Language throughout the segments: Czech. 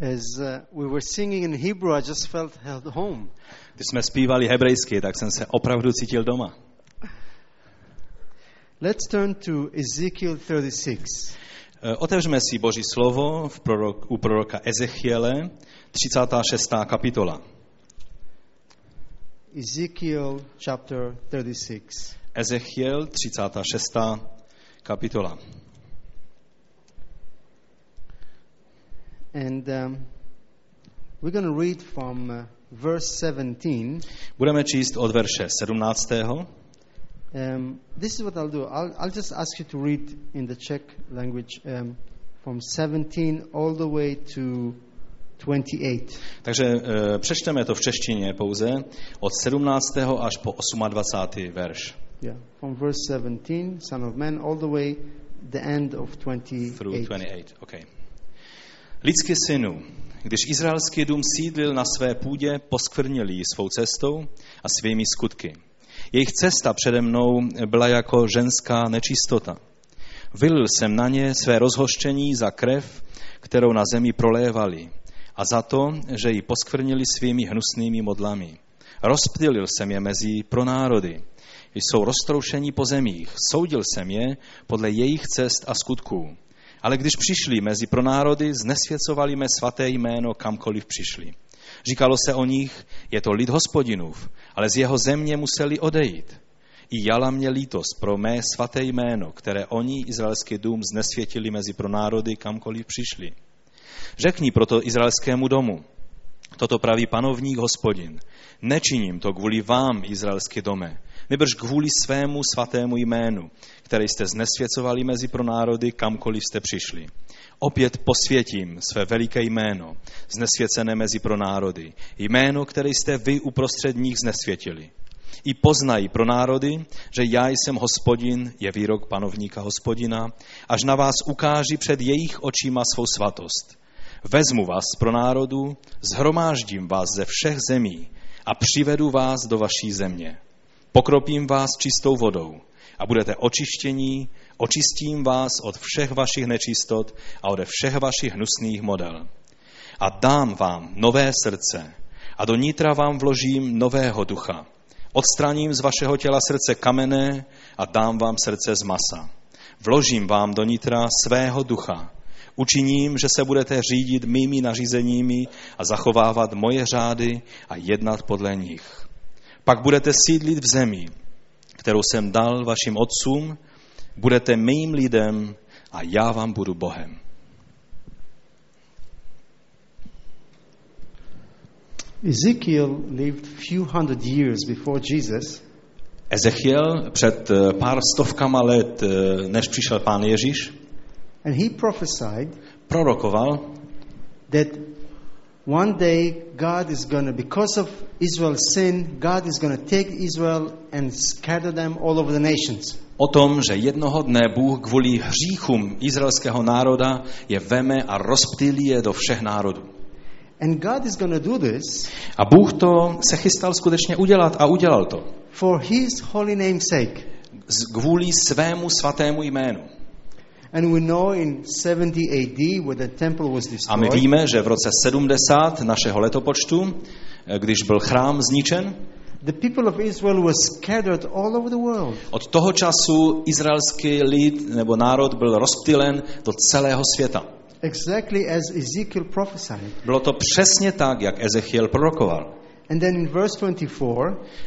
As uh, we were singing in Hebrew, I just felt held home. Když jsme zpívali hebrejsky, tak jsem se opravdu cítil doma. Let's turn to Ezekiel 36. Eh, Otevřeme si Boží slovo v prorok, u proroka Ezechiele, 36. kapitola. Ezekiel chapter 36. Ezechiel, 36. kapitola. And um, we're going to read from uh, verse 17. Budeme číst od verše 17. Um, this is what I'll do. I'll, I'll just ask you to read in the Czech language um, from 17 all the way to 28. Takže e, přečteme to v češtině pouze od 17. až po 28. verš. Yeah, from verse 17, Son of Man, all the way the end of 28. Through 28. Okay. Lidský synu, když izraelský dům sídlil na své půdě, poskvrnili ji svou cestou a svými skutky. Jejich cesta přede mnou byla jako ženská nečistota. Vylil jsem na ně své rozhoštění za krev, kterou na zemi prolévali, a za to, že ji poskvrnili svými hnusnými modlami. Rozptylil jsem je mezi pro národy. Jsou roztroušení po zemích. Soudil jsem je podle jejich cest a skutků. Ale když přišli mezi pro národy, znesvěcovali mé svaté jméno kamkoliv přišli. Říkalo se o nich, je to lid hospodinův, ale z jeho země museli odejít. I jala mě lítost pro mé svaté jméno, které oni, izraelský dům, znesvětili mezi pro národy, kamkoliv přišli. Řekni proto izraelskému domu, toto praví panovník hospodin, nečiním to kvůli vám, izraelský dome, nebrž kvůli svému svatému jménu, které jste znesvěcovali mezi pro národy, kamkoliv jste přišli. Opět posvětím své veliké jméno, znesvěcené mezi pro národy, jméno, které jste vy uprostřed nich znesvětili. I poznají pro národy, že já jsem hospodin, je výrok panovníka hospodina, až na vás ukáži před jejich očima svou svatost. Vezmu vás pro národu, zhromáždím vás ze všech zemí a přivedu vás do vaší země. Pokropím vás čistou vodou a budete očištění, očistím vás od všech vašich nečistot a ode všech vašich hnusných model. A dám vám nové srdce a do nitra vám vložím nového ducha. Odstraním z vašeho těla srdce kamenné a dám vám srdce z masa. Vložím vám do nitra svého ducha. Učiním, že se budete řídit mými nařízeními a zachovávat moje řády a jednat podle nich. Pak budete sídlit v zemi, kterou jsem dal vašim otcům, budete mým lidem a já vám budu Bohem. Ezekiel lived few hundred years before Jesus, Ezechiel před eh, pár stovkama let, eh, než přišel pán Ježíš, and he prophesied prorokoval, that one day God is going to, because of Israel's sin, God is going to take Israel and scatter them all over the nations. o tom, že jednoho dne Bůh kvůli hříchům izraelského národa je veme a rozptýlí je do všech národů. And God is going to do this A Bůh to se chystal skutečně udělat a udělal to. for His holy name's sake. Z- Kvůli svému svatému jménu. A my víme, že v roce 70 našeho letopočtu, eh, když byl chrám zničen, the people of Israel were scattered all over the world. od toho času izraelský lid nebo národ byl rozptýlen do celého světa. Exactly as Ezekiel prophesied. Bylo to přesně tak, jak Ezechiel prorokoval. And then in verse 24,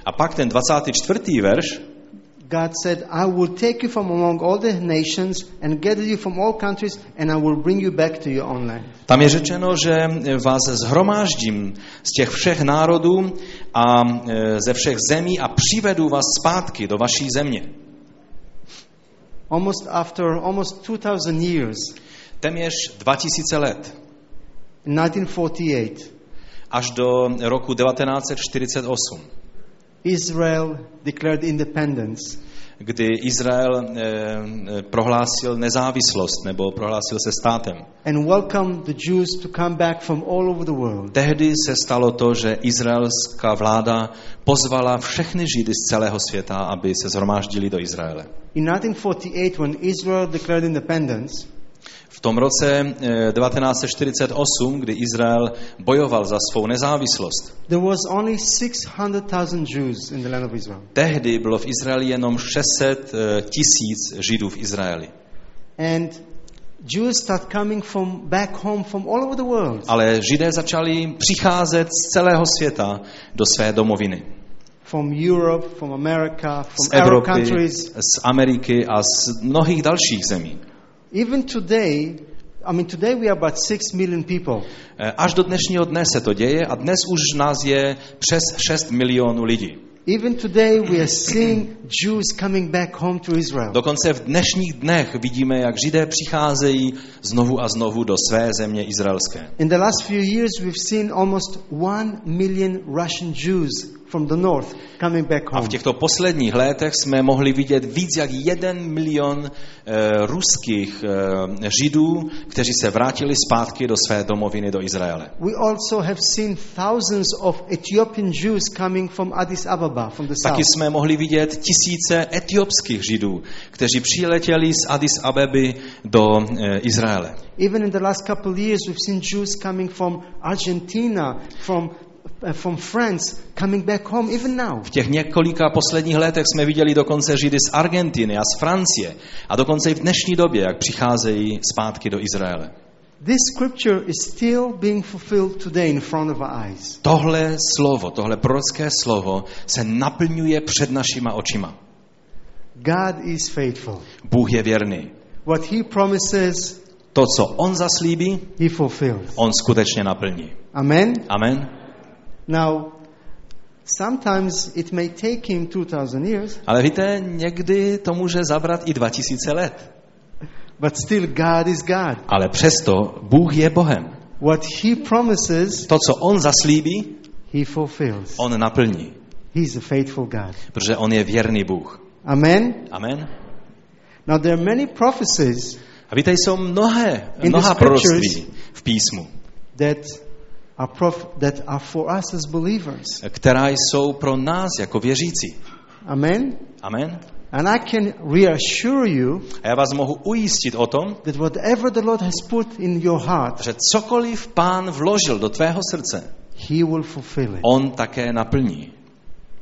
A pak ten 24. verš, God said, I will take you from among all the nations and gather you from all countries, and I will bring you back to your own land. tam je řečeno, že vás zhromáždím z těch všech národů a e, ze všech zemí a přivedu vás zpátky do vaší země. Almost after almost 2,000 years, Téměř 2000 let, in 1948, až do roku 1948, Israel declared independence. kdy Izrael e, e, prohlásil nezávislost nebo prohlásil se státem. and welcomed the Jews to come back from all over the world. Tehdy se stalo to, že izraelská vláda pozvala všechny Židy z celého světa, aby se zhromáždili do Izraele. In 1948, when Israel declared independence, tom roce eh, 1948, kdy Izrael bojoval za svou nezávislost, there was only 600,000 Jews in the land of Israel. tehdy bylo v Izraeli jenom 600 eh, tisíc Židů v Izraeli. And Jews start coming from back home from all over the world. Ale Židé začali přicházet z celého světa do své domoviny. From Europe, from America, Z from Arab Evropy, countries. z Ameriky a z mnohých dalších zemí. Even today, I mean, today we are about 6 million people. Eh, Až do dnešního dne se to děje a dnes už nás je přes 6 milionů lidí. Even today we are seeing Jews coming back home to Israel. Dokonce v dnešních dnech vidíme, jak Židé přicházejí znovu a znovu do své země izraelské. In the last few years, we've seen almost 1 million Russian Jews from the north coming back A home. v těchto posledních letech jsme mohli vidět víc jak jeden milion eh, ruských eh, Židů, kteří se vrátili zpátky do své domoviny do Izraele. We also have seen thousands of Ethiopian Jews coming from Addis Ababa, from the south. Taky jsme mohli vidět tisíce etiopských Židů, kteří přiletěli z Addis Abeby do eh, Izraele. Even in the last couple of years, we've seen Jews coming from Argentina, from, uh, from France, coming back home, even now. V těch několika posledních letech jsme viděli dokonce Židy z Argentiny a z Francie a dokonce i v dnešní době, jak přicházejí zpátky do Izraele. This scripture is still being fulfilled today in front of our eyes. Tohle slovo, tohle prorocké slovo se naplňuje před našima očima. God is faithful. Bůh je věrný. What He promises, To, co On zaslíbí, He fulfills. On skutečně naplní. Amen? Amen. Now, sometimes it may take Him 2,000 years, Ale víte, někdy to může zabrat i 2000 let. but still God is God. Ale přesto Bůh je Bohem. What He promises, To, co On zaslíbí, He fulfills. On naplní. He's a faithful God. Protože On je věrný Bůh. Amen? Amen. Now, there are many prophecies A víte, jsou mnohé, mnoha proroctví v písmu, that are, prof- that are for us as believers. která jsou pro nás jako věřící. Amen? Amen. And I can reassure you A já vás mohu ujistit o tom, that whatever the Lord has put in your heart, že cokoliv pán vložil do tvého srdce, He will fulfill it. on také naplní.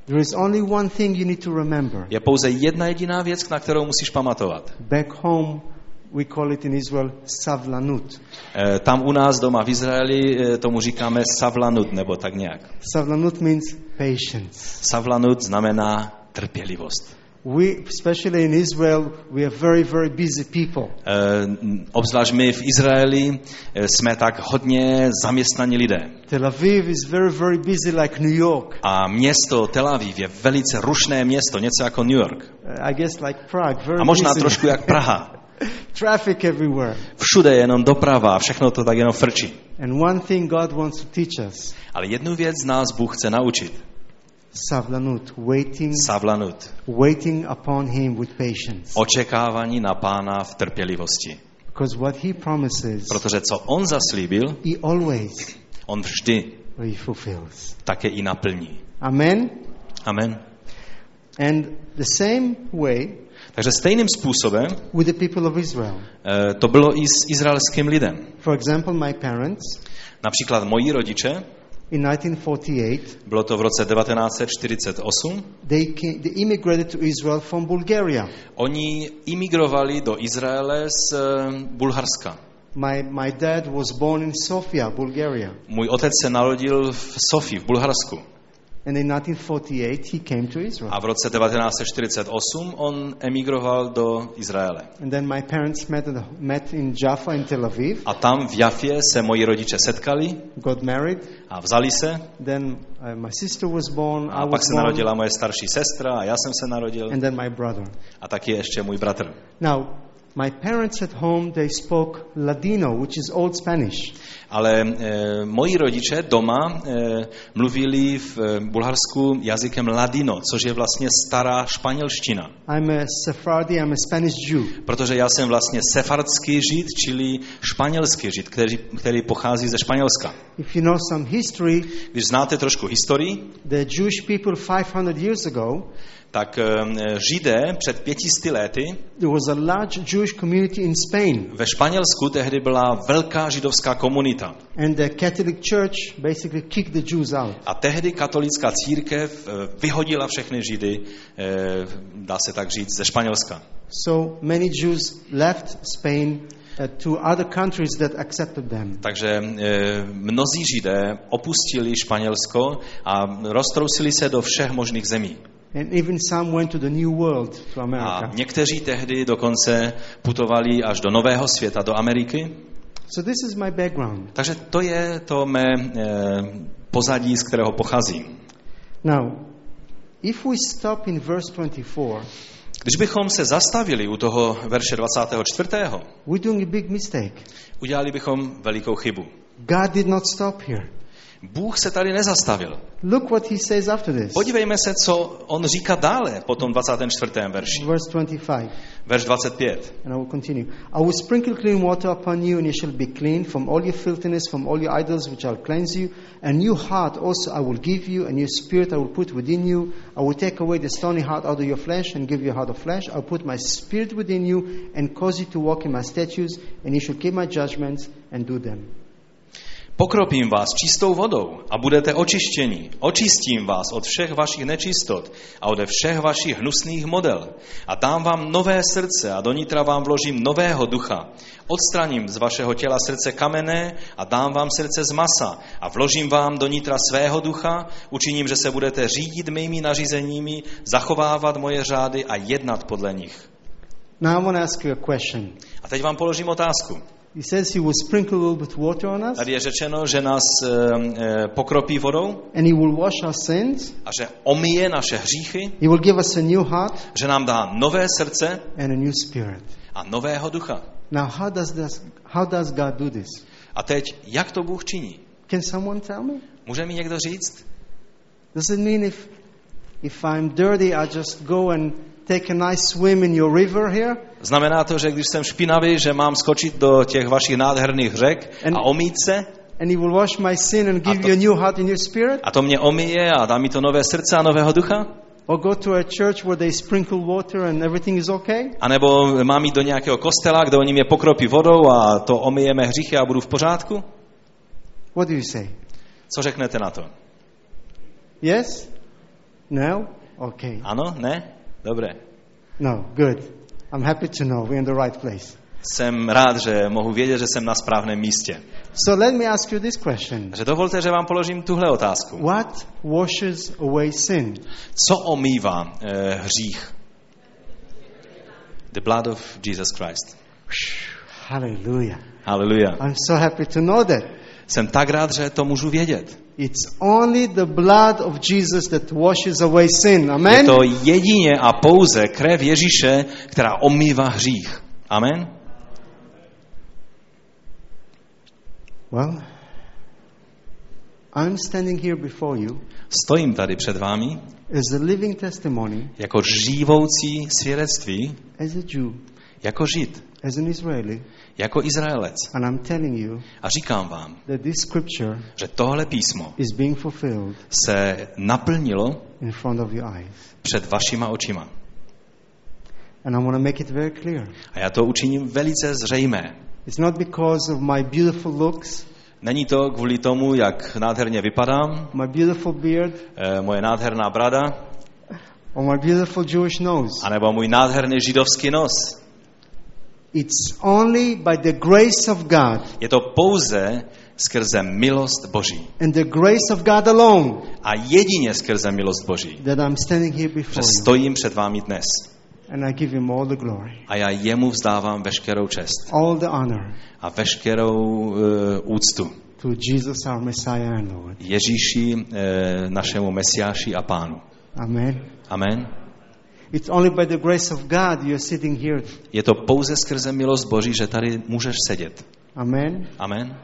There is only one thing you need to remember. Je pouze jedna jediná věc, na kterou musíš pamatovat. Back home, we call it in Israel savlanut. Eh, Tam u nás doma v Izraeli eh, tomu říkáme savlanut, nebo tak nějak. Savlanut means patience. Savlanut znamená trpělivost. We, especially in Israel, we are very, very busy people. Eh, Obzvlášť my v Izraeli jsme tak hodně zaměstnaní lidé. Tel Aviv is very, very busy like New York. A město Tel Aviv je velice rušné město, něco jako New York. Uh, I guess like Prague, very A možná busy. trošku jak Praha. Traffic everywhere. Všude je jenom doprava, všechno to tak jenom frčí. And one thing God wants to teach us Ale jednu věc nás Bůh chce naučit. savlanut, waiting, Savlanut. waiting upon Him with patience. Očekávání na pána v trpělivosti. Because what He promises, Protože co on zaslíbil, He always on vždy He fulfills. také i naplní. Amen? Amen. And the same way Takže stejným způsobem with the people of Israel. eh, to bylo i s izraelským lidem. For example, my parents, Například moji rodiče, in 1948, bylo to v roce 1948, they, came, they immigrated to Israel from Bulgaria. oni imigrovali do Izraele z eh, Bulharska. My, my dad was born in Sofia, Bulgaria. Můj otec se narodil v Sofii, v Bulharsku. And in 1948, he came to Israel. A v roce 1948 on emigroval do Izraele. And then my parents met, at, met in Jaffa in Tel Aviv, A tam v Jafě se moji rodiče setkali got married. a vzali se. Then uh, my sister was born, A pak se narodila moje starší sestra a já jsem se narodil. and then my brother. A taky ještě můj bratr. Now, my parents at home, they spoke Ladino, which is Old Spanish. Ale e, moji rodiče doma e, mluvili v e, Bulharsku jazykem ladino, což je vlastně stará španělština. I'm a Sephardi, I'm a Spanish Jew. Protože já jsem vlastně sefardský žid, čili španělský žid, který, který pochází ze Španělska. If you know some history, Když znáte trošku historii, the Jewish people 500 years ago, tak eh, Židé před pětisty lety there was a large Jewish community in Spain, ve Španělsku tehdy byla velká židovská komunita. and the Catholic Church basically kicked the Jews out. A tehdy katolická církev eh, vyhodila všechny Židy, eh, dá se tak říct, ze Španělska. So many Jews left Spain to other countries that accepted them. Takže mnozí Židé opustili Španělsko a roztrousili se do všech možných zemí. And even some went to the New World, to A America. někteří tehdy dokonce putovali až do Nového světa, do Ameriky. So this is my background. Takže to je to mé eh, pozadí, z kterého pocházím. Now, if we stop in verse 24, Když bychom se zastavili u toho verše 24., we're doing a big mistake. udělali bychom velikou chybu. God did not stop here. Bůh se tady nezastavil. Look what he says after this. Podívejme se, co on říká dále po tom 24. verši. Verse 25. Verš 25. And I will continue. I will sprinkle clean water upon you, and you shall be clean from all your filthiness, from all your idols, which I'll cleanse you. A new heart also I will give you, a new spirit I will put within you. I will take away the stony heart out of your flesh and give you a heart of flesh. I'll put my spirit within you and cause you to walk in my statutes, and you shall keep my judgments and do them. Pokropím vás čistou vodou a budete očištěni. Očistím vás od všech vašich nečistot a ode všech vašich hnusných model. A dám vám nové srdce a do nitra vám vložím nového ducha. Odstraním z vašeho těla srdce kamenné a dám vám srdce z masa a vložím vám do nitra svého ducha. Učiním, že se budete řídit mými nařízeními, zachovávat moje řády a jednat podle nich. Now I want to ask you a question. A teď vám položím otázku. He says he will sprinkle a little bit water on us, Tady je řečeno, že nás e, e, pokropí vodou and he will wash our sins. a že omije naše hříchy, He will give us a new heart že nám dá nové srdce and a new spirit. a nového ducha. Now, how does this, how does God do this? A teď, jak to Bůh činí? Can someone tell me? Může mi někdo říct? Does it mean if if I'm dirty, I just go and take a nice swim in your river here? Znamená to, že když jsem špinavý, že mám skočit do těch vašich nádherných řek En- a omít se And he will wash my sin and give to- you a new heart and new spirit? a to mě omije a dá mi to nové srdce a nového ducha? Or go to a church where they sprinkle water and everything is okay? A nebo mám jít do nějakého kostela, kde oni mě pokropí vodou a to omije mé hříchy a budu v pořádku? What do you say? Co řeknete na to? Yes? No? Okay. Ano? Ne? Dobré. No, good. I'm happy to know we're in the right place. Jsem rád, že mohu vědět, že jsem na správném místě. So let me ask you this question. Takže dovolte, že vám položím tuhle otázku. What washes away sin? Co omývá eh, hřích? The blood of Jesus Christ. Hallelujah. Haleluja. I'm so happy to know that. Jsem tak rád, že to můžu vědět. It's only the blood of Jesus that washes away sin. Je Amen? to jedině a pouze krev Ježíše, která omývá hřích. Amen? Well, I'm standing here before you Stojím tady před vámi as a living testimony, jako živoucí svědectví, as a Jew, jako Žid, as an Israeli, jako Izraelec. and I'm telling you A říkám vám, that this scripture že tohle písmo is being fulfilled se naplnilo in front of your eyes. před vašima očima. And I want to make it very clear. A já to učiním velice zřejmé. It's not because of my beautiful looks, Není to kvůli tomu, jak nádherně vypadám, my beautiful beard, eh, moje nádherná brada, or my beautiful Jewish nose. anebo můj nádherný židovský nos. It's only by the grace of God Je to pouze skrze milost Boží. and the grace of God alone A jedině skrze milost Boží, that I'm standing here že before you. stojím před vámi dnes. And I give him all the glory, A já jemu vzdávám veškerou čest all the honor a veškerou uh, úctu. to Jesus, our Messiah and Lord. Ježíši, uh, našemu Mesiáši a Pánu. Amen. Amen. It's only by the grace of God you're sitting here. Je to pouze skrze milost Boží, že tady můžeš sedět. Amen. Amen.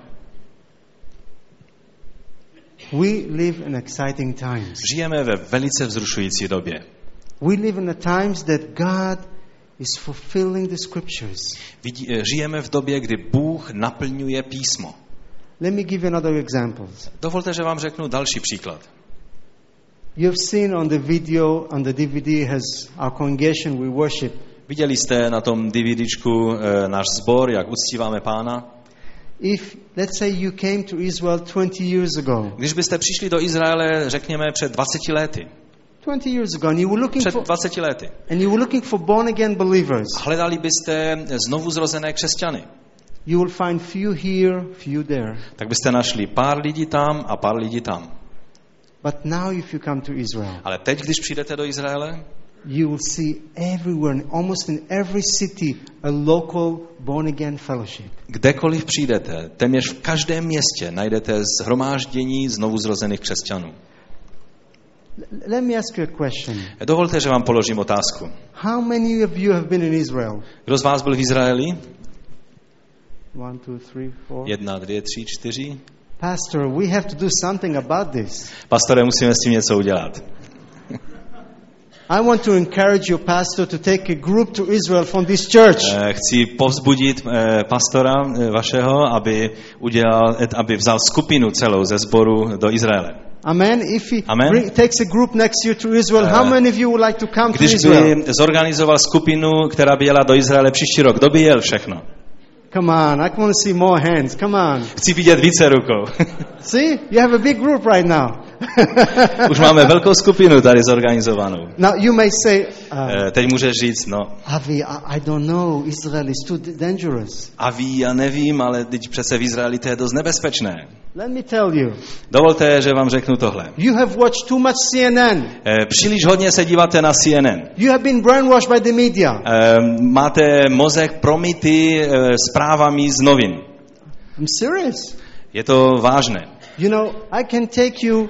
We live in exciting times. Žijeme ve velice vzrušující době. We live in the times that God is fulfilling the scriptures. Vidí, eh, žijeme v době, kdy Bůh naplňuje písmo. Let me give you another example. Dovolte, že vám řeknu další příklad. You've seen on the video, on the DVD, has our congregation we worship. Viděli jste na tom DVDčku e, náš sbor, jak uctíváme pána? If, let's say, you came to Israel 20 years ago, Když byste přišli do Izraele, řekněme, před 20 lety, 20 years ago, and you were looking před for, 20 lety, and you were looking for born again believers, hledali byste znovu zrozené křesťany, you will find few here, few there. tak byste našli pár lidí tam a pár lidí tam. But now, if you come to Israel, Ale teď, když přijdete do Izraele, you will see everywhere, almost in every city, a local born again fellowship. kdekoliv přijdete, téměř v každém městě najdete zhromáždění znovu zrozených křesťanů. L- let me ask you a question. Dovolte, že vám položím otázku. How many of you have been in Israel? Kdo z vás byl v Izraeli? One, two, three, four. Jedna, dvě, tři, čtyři. Pastor, we have to do something about this. Pastore, musíme s tím něco udělat. I want to encourage your pastor to take a group to Israel from this church. Eh, Chci povzbudit eh, pastora eh, vašeho, aby, udělal, aby vzal skupinu celou ze sboru do Izraele. Amen. If he Amen. bring- takes a group next year to Israel, how many of you would like to come to Když Israel? by zorganizoval skupinu, která by jela do Izraele příští rok, kdo by jel všechno? Come on, I want to see more hands. Come on. Chci vidět více rukou. See, you have a big group right now. Už máme velkou skupinu tady zorganizovanou. now you may say, uh, Eh, Teď můžeš říct, no, Avi, I, don't know. Israel is too dangerous. a ví, já nevím, ale teď přece v Izraeli to je dost nebezpečné. Let me tell you. Dovolte, že vám řeknu tohle. You have watched too much CNN. Eh, Příliš hodně se díváte na CNN. You have been brainwashed by the media. Eh, Máte mozek promity eh, zprávami z novin. I'm serious. Je to vážné. You know, I can take you,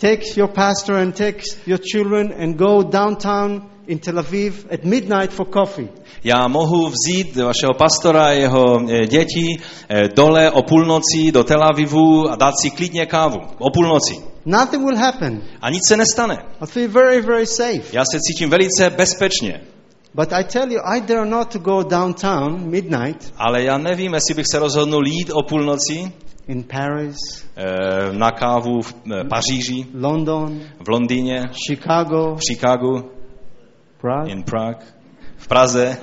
take your pastor and take your children and go downtown in Tel Aviv at midnight for coffee. Já mohu vzít vašeho pastora a jeho eh, děti eh, dole o půlnoci do Tel Avivu a dát si klidně kávu. O půlnoci. Nothing will happen. A nic se nestane. I feel very, very safe. Já se cítím velice bezpečně. But I tell you, I dare not to go downtown midnight Ale já nevím, jestli bych se rozhodnul jít o půlnoci in Paris, eh, na kávu v eh, Paříži, London, v Londýně, Chicago, v Chicagu, Prague. in Prague, v Praze.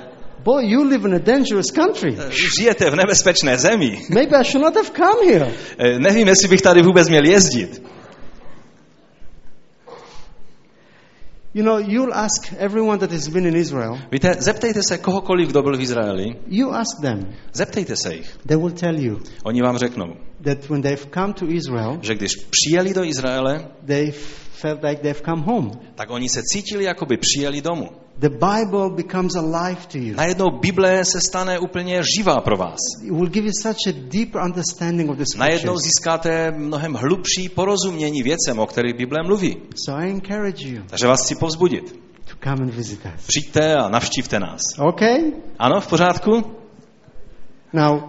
Boy, you live in a dangerous country. Eh, Žijete v nebezpečné zemi. Maybe I should not have come here. Nevím, jestli bych tady vůbec měl jezdit. You know, you'll ask everyone that has been in Israel, Víte, zeptejte se kohokoliv, kdo byl v Izraeli, you ask them. zeptejte se jich. They will tell you Oni vám řeknou, that when they've come to Israel, že když přijeli do Izraele, they felt like they've come home. tak oni se cítili, jako by přijeli domů. The Bible becomes alive to you. Najednou Bible se stane úplně živá pro vás. It will give you such a deeper understanding of the Najednou scriptures. získáte mnohem hlubší porozumění věcem, o kterých Bible mluví. So I encourage you Takže vás chci povzbudit. to come and visit us. Přijďte a navštívte nás. Okay? Ano, v pořádku? Now,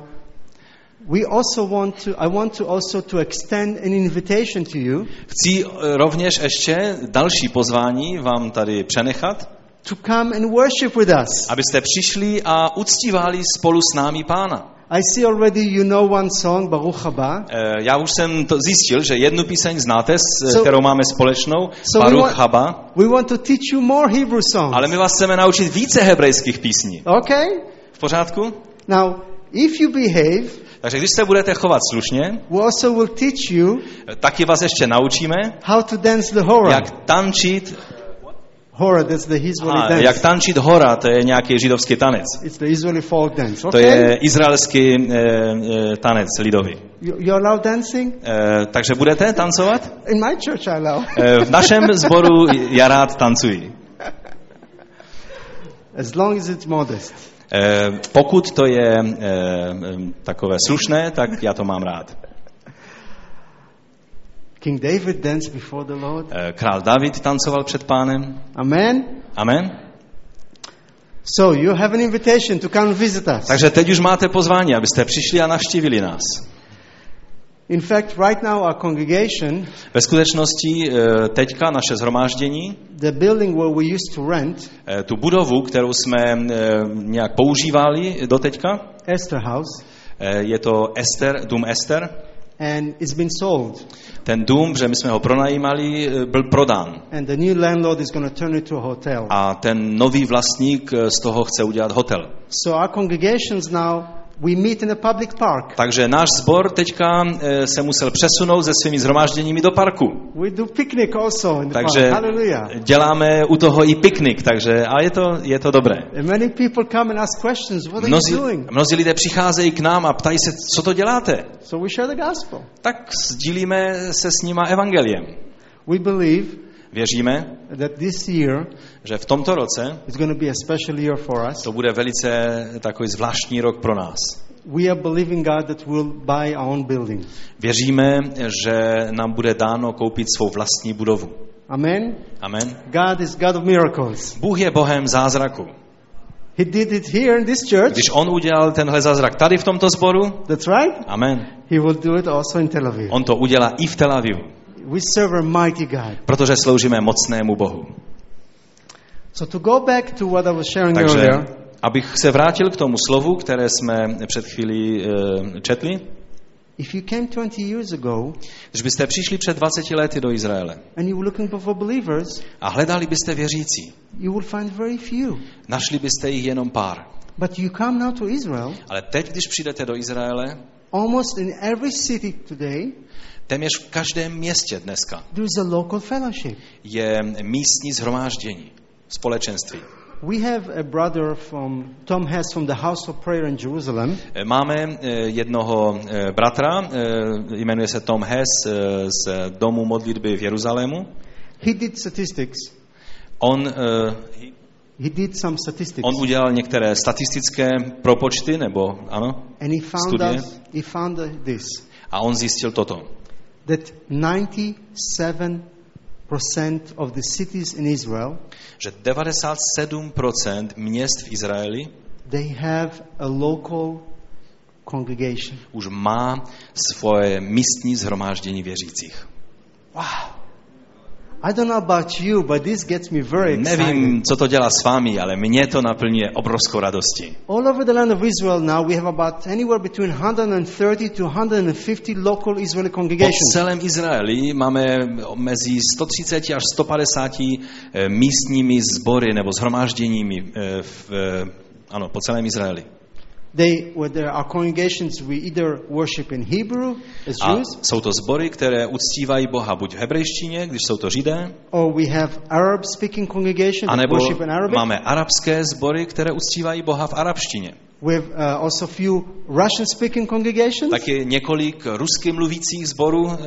we also want to, I want to also to extend an invitation to you Chci eh, rovněž ještě další pozvání vám tady přenechat, to come and worship with us. abyste přišli a uctívali spolu s námi Pána. I see already you know one song, Baruch Haba. Eh, Já už jsem to zjistil, že jednu píseň znáte, s- So- kterou máme společnou, So we Baruch want- Haba, We want to teach you more Hebrew songs. ale my vás chceme naučit více hebrejských písní. Okay? V pořádku? Now, if you behave, Takže když se budete chovat slušně, we also will teach you eh, taky vás ještě naučíme, how to dance the hora. jak tančit, Hora, that's the Israeli a, dance. jak tančit hora, to je nějaký židovský tanec. It's the Israeli folk dance. To Okay? je izraelský e, e, tanec lidový. You, you allow dancing? E, takže budete tancovat? In my church, I allow. E, v našem sboru já rád tancuji. As long as it's modest. E, pokud to je e, takové slušné, tak já to mám rád. King David danced before the Lord. E, král David tancoval před pánem. Amen. Amen. So you have an invitation to come visit us. Takže teď už máte pozvání, abyste přišli a navštívili nás. In fact, right now our congregation, Ve skutečnosti e, teďka naše zhromáždění, the building where we used to rent, e, tu budovu, kterou jsme nějak používali do teďka, Esther House, je to Ester, dům Ester, and it's been sold. Ten dům, že my jsme ho pronajímali, eh, byl prodán. And the new landlord is going to turn it to a hotel. A ten nový vlastník eh, z toho chce udělat hotel. So our congregations now, we meet in a public park. Takže náš sbor teďka eh, se musel přesunout se svými zhromážděními do parku. We do picnic also in the Takže park. Děláme u toho i piknik, takže a je to, je to dobré. Many people come and ask questions. What are Mnozí, you doing? mnozí lidé přicházejí k nám a ptají se, co to děláte. So we share the gospel. Tak sdílíme se s nima evangeliem. We believe Věříme, that this year že v tomto roce is going to be a special year for us. to bude velice takový zvláštní rok pro nás. We are believing God that we'll buy our own building. Věříme, že nám bude dáno koupit svou vlastní budovu. Amen. Amen. God is God of miracles. Bůh je Bohem zázraku. He did it here in this church. Když on udělal tenhle zázrak tady v tomto sboru, That's right. amen, He will do it also in Tel Aviv. on to udělá i v Tel Avivu, We serve a mighty God. protože sloužíme mocnému Bohu. So to go back to what I was sharing Takže, earlier, abych se vrátil k tomu slovu, které jsme před chvílí eh, četli, if you came 20 years ago když byste přišli před 20 lety do Izraele and you were looking for believers, a hledali byste věřící, you will find very few. našli byste jich jenom pár. But you come now to Israel, Ale teď, když přijdete do Izraele, almost in every city today, téměř v každém městě dneska je místní zhromáždění, společenství. We have a brother from Tom Hess from the House of Prayer in Jerusalem. Eh, Máme eh, jednoho eh, bratra, jmenuje se Tom Hess z Domu modlitby v Jeruzalému. He did statistics. On, eh, He did some statistics. on udělal některé statistické propočty, nebo ano, and he found studie. us, he found uh, this a on zjistil toto, that 97% of the cities in Israel že 97% měst v Izraeli they have a local congregation. už má svoje místní zhromáždění věřících. Wow. I don't know about you, but this gets me very excited. Nevím, co to dělá s vámi, ale mě to naplňuje obrovskou radostí. All over the land of Israel now we have about anywhere between 130 to 150 local Israeli Po congregations. celém Izraeli máme mezi 130 až 150 eh, místními sbory nebo zhromážděními eh, v, eh, ano, po celém Izraeli. They, where there are congregations, we either worship in Hebrew as A Jews, jsou to sbory, které uctívají Boha buď v hebrejštině, když jsou to židé, or we have Arab-speaking congregations that anebo worship in Arabic. máme arabské sbory, které uctívají Boha v arabštině. We have uh, also few Russian-speaking congregations, Taky několik rusky mluvících sborů eh,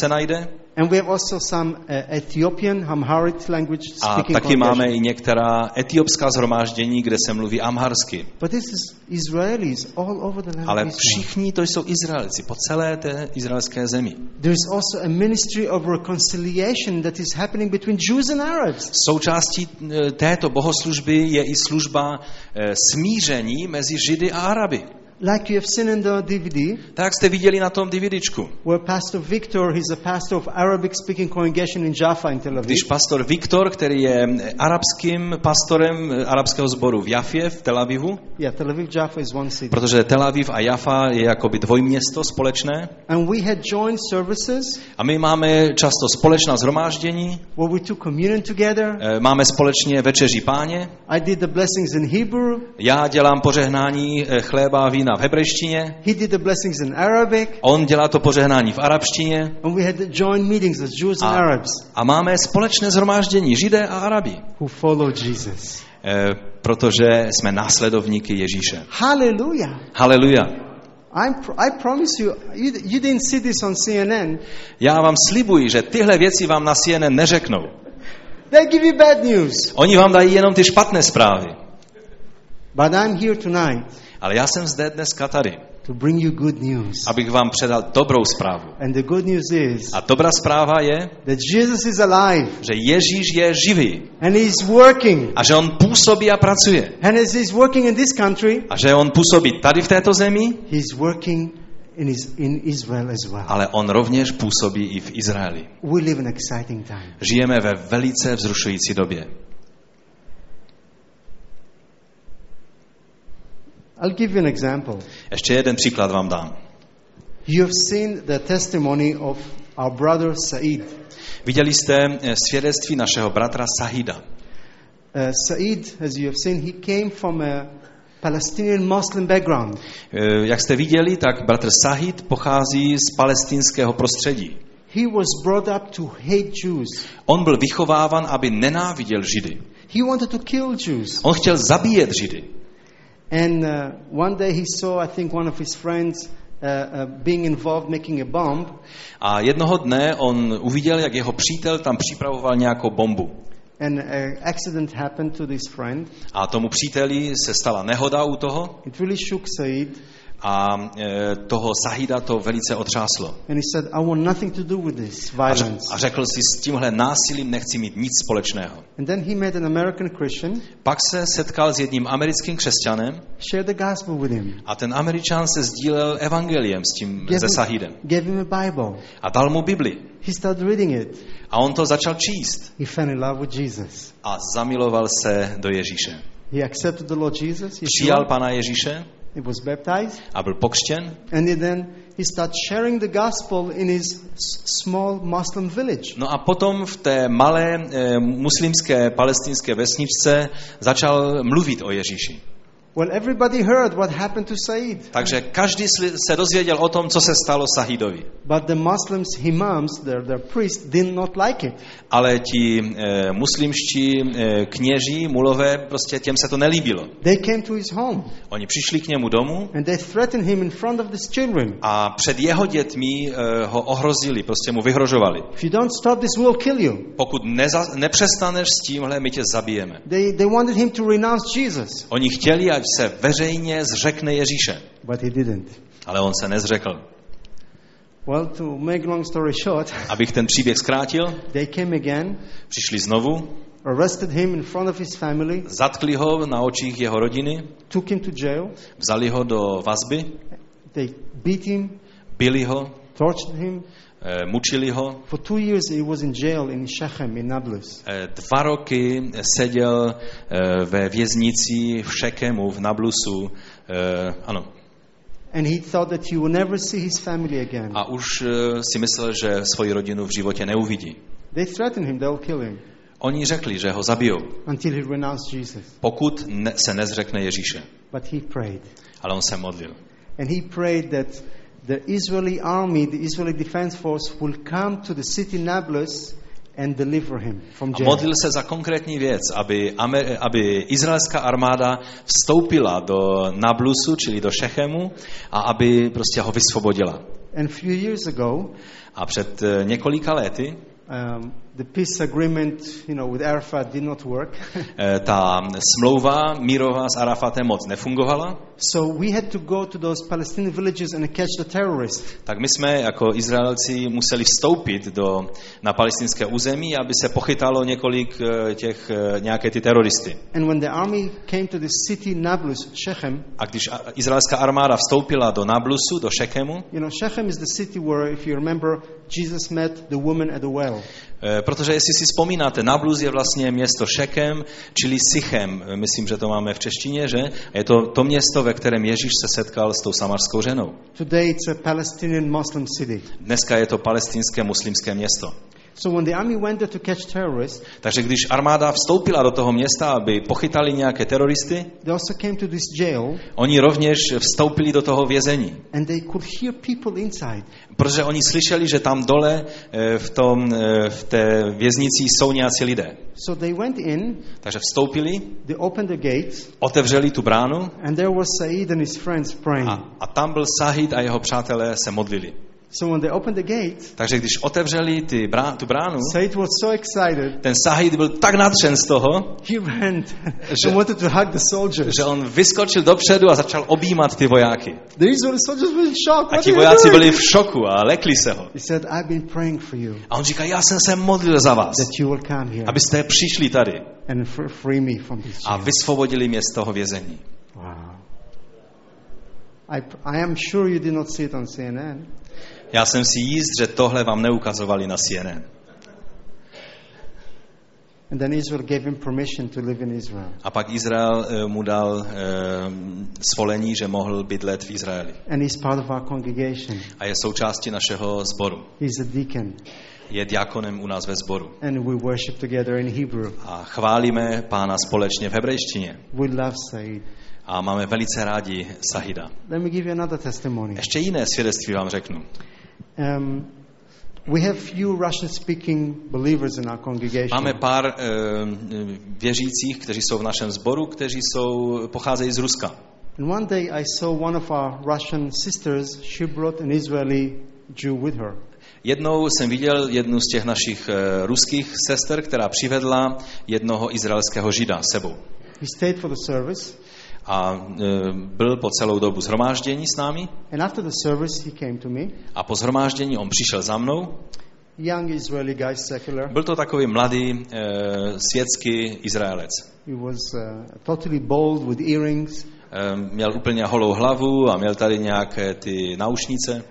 se najde. And we have also some uh, Ethiopian, Amharic language A speaking taky máme i některá etiopská zhromáždění, kde se mluví amharsky. But this is Israelis all over the land Ale of Israel. všichni to jsou Izraelci po celé té izraelské zemi. There is also a ministry of reconciliation that is happening between Jews and Arabs. Součástí eh, této bohoslužby je i služba eh, smíření mezi Židy a Araby. Like you have seen in the DVD, Tak jste viděli na tom DVDčku. where Pastor Victor, he's a pastor of Arabic-speaking congregation in Jaffa in Tel Aviv. Když pastor Viktor, který je arabským pastorem arabského sboru v Jafě, v Tel Avivu, Yeah, Tel Aviv, Jaffa is one city. protože Tel Aviv a Jaffa je jakoby dvojměsto společné. And we had joint services A my máme často společná zhromáždění, where we took communion together. eh, máme společně večeří páně. I did the blessings in Hebrew. Já dělám požehnání eh, chléba a vína v hebrejštině, He did the blessings in Arabic. on dělá to požehnání v arabštině And we had the joint meetings as Jews and a, Arabs a máme společné zhromáždění Židé a Arabi, who followed Jesus. eh, protože jsme následovníky Ježíše. Hallelujah. Pr- I promise you, you, you didn't see this on CNN. Já vám slibuji, že tyhle věci vám na CNN neřeknou. They give you bad news. Oni vám dají jenom ty špatné zprávy. But I'm here tonight Ale já jsem zde dneska tady, to bring you good news. abych vám předal dobrou zprávu. And the good news is A dobrá zpráva je, that Jesus is alive že Ježíš je živý and he's working. a že on působí a pracuje. And as he's working in this country, A že on působí tady v této zemi, he's working in, his, in Israel as well. ale on rovněž působí i v Izraeli. We live in exciting time. Žijeme ve velice vzrušující době. I'll give you an example. Ještě jeden příklad vám dám. You have seen the testimony of our brother Said. Viděli jste eh, svědectví našeho bratra Sahida. Uh, Said, as you have seen, he came from a Palestinian Muslim background. Eh, Jak jste viděli, tak bratr Sahid pochází z palestinského prostředí. He was brought up to hate Jews. On byl vychováván, aby nenáviděl Židy. He wanted to kill Jews. On chtěl zabíjet Židy. And uh, one day he saw, I think, one of his friends uh, uh, being involved making a bomb. A jednoho dne on uviděl, jak jeho přítel tam připravoval nějakou bombu. And an accident happened to this friend. A tomu příteli se stala nehoda u toho It really shook Said. A e, toho Sahida to velice otřáslo. And he said, I want nothing to do with this A, ř- violence. a řekl si, s tímhle násilím nechci mít nic společného. And then he met an American Christian, Pak se setkal s jedním americkým křesťanem shared the gospel with him, a ten američan se sdílel evangeliem s tím gave se Sahidem. gave him a Bible. A dal mu Bibli. He started reading it. A on to začal číst He fell in love with Jesus. a zamiloval se do Ježíše. He accepted the Lord Jesus. Přijal. Pana Ježíše He was baptized. a byl pokřtěn And then he started sharing the gospel in his small Muslim village. No a potom v té malé e, muslimské palestinské vesničce začal mluvit o Ježíši. Well, everybody heard what happened to Said. Takže každý se dozvěděl o tom, co se stalo Sahidovi. But the Muslims, imams, their, their priests, did not like it. Ale ti e, muslimští e, kněží, mulové, prostě těm se to nelíbilo. They came to his home Oni přišli k němu domů and they threatened him in front of these children. a před jeho dětmi e, ho ohrozili, prostě mu vyhrožovali. If you don't stop this, we'll kill you. Pokud neza, nepřestaneš s tímhle, my tě zabijeme. They, they wanted him to renounce Jesus, Oni chtěli, ať se veřejně zřekne Ježíše, but he didn't. ale on se nezřekl. Well, to make long story short, Abych ten příběh zkrátil, they came again, přišli znovu, arrested him in front of his family, zatkli ho na očích jeho rodiny, took him to jail. vzali ho do vazby, They beat him, byli ho, tortured him. Eh, mučili ho. For two years, he was in jail in Shechem, in Nablus. Eh, Dva roky seděl eh, ve věznici v Šekemu, v Nablusu, ano. And he thought that he would never see his family again. A už si myslel, že svoji rodinu v životě neuvidí. They threatened him, they'll kill him Oni řekli, že ho zabijou, until he renounced Jesus. pokud ne, se nezřekne Ježíše. But he prayed. Ale on se modlil. And he prayed that the Israeli army, the Israeli defense force, will come to the city Nablus and deliver him from A jail. modlil se za konkrétní věc, aby, Amer- aby izraelská armáda vstoupila do Nablusu, čili do Šechemu, a aby prostě ho vysvobodila. And a few years ago, A před eh, několika lety um, the peace agreement, you know, with Arafat did not work. eh, ta smlouva mírová s Arafatem moc nefungovala, so we had to go to those Palestinian villages and catch the terrorists. tak my jsme jako Izraelci museli vstoupit do, na palestinské území, aby se pochytalo několik eh, těch, eh, nějaké ty teroristy. And when the army came to the city Nablus, Shechem, A když izraelská armáda vstoupila do Nablusu, do Šekemu, you know, Shechem is the city where, if you remember, Jesus met the woman at the well. Eh, Protože jestli si vzpomínáte, Nablus je vlastně město Šekem, čili Sichem, eh, myslím, že to máme v češtině, že? A je to to město, ve kterém Ježíš se setkal s tou samarskou ženou. Today it's a Palestinian Muslim city. Dneska je to palestinské muslimské město. So when the army went there to catch terrorists, Takže když armáda vstoupila do toho města, aby pochytali nějaké teroristy, they also came to this jail oni rovněž vstoupili do toho vězení. and they could hear people inside. Protože oni slyšeli, že tam dole eh, v, tom, eh, v té věznici jsou nějací lidé. So they went in, Takže vstoupili, they opened the gates, otevřeli tu bránu and there was Said and his friends praying. a, a tam byl Sahid a jeho přátelé se modlili. So when they opened the gates, Takže když otevřeli ty brá, tu bránu, Said was so excited, ten Sahid byl tak nadšen z toho, he ran Že- and wanted to hug the soldiers. že on vyskočil dopředu a začal objímat ty vojáky. The Israeli soldiers were in shock. A ti vojáci byli v šoku a lekli se ho. He said, I've been praying for you A on říká, já jsem se modlil za vás, that you will come here abyste přišli tady and fr- free me from this a vysvobodili mě z toho vězení. Wow. I, I am sure you did not see it on CNN. Já jsem si jist, že tohle vám neukazovali na CNN. And then Israel gave him permission to live in Israel. A pak Izrael eh, mu dal eh, svolení, že mohl bydlet v Izraeli. And he's part of our congregation. A je součástí našeho sboru. He's a deacon. Je diakonem u nás ve sboru. And we worship together in Hebrew. A chválíme pána společně v hebrejštině. We love Said. A máme velice rádi Sahida. Let me give you another testimony. Ještě jiné svědectví vám řeknu. Um, we have few Russian-speaking believers in our congregation. Máme pár eh, věřících, kteří jsou v našem sboru, kteří jsou, pocházejí z Ruska. And one day I saw one of our Russian sisters. She brought an Israeli Jew with her. Jednou jsem viděl jednu z těch našich eh, ruských sester, která přivedla jednoho izraelského žida sebou. He stayed for the service. A eh, byl po celou dobu zhromáždění s námi And after the service, he came to me. a po zhromáždění on přišel za mnou. Young Israeli guy, secular. Byl to takový mladý eh, světský Izraelec. He was uh, totally bald with earrings. Eh, měl úplně holou hlavu a měl tady nějaké ty naušnice.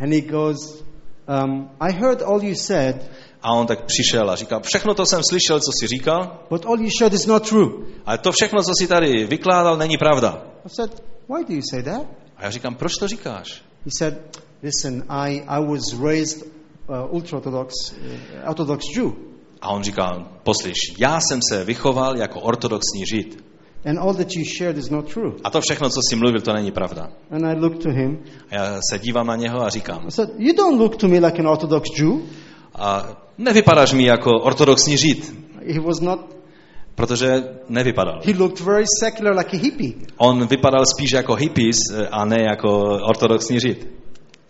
And he goes, um, I heard all you said, A on tak přišel a říkal, všechno to jsem slyšel, co jsi říkal, but all you said is not true. ale to všechno, co jsi tady vykládal, není pravda. I said, Why do you say that? A já říkám, proč to říkáš? He said, Listen, I, I was raised uh, ultra-Orthodox, uh, Orthodox Jew. A on říkal, poslyš, já jsem se vychoval jako ortodoxní žid. And all that you shared is not true. A to všechno, co jsi mluvil, to není pravda. And I looked to him. A já se dívám na něho a říkám, I said, You don't look to me like an Orthodox Jew. a nevypadáš mi jako ortodoxní žid, He was not, protože nevypadal. he looked very secular like a hippie. On vypadal spíš jako hippies eh, a ne jako ortodoxní žid.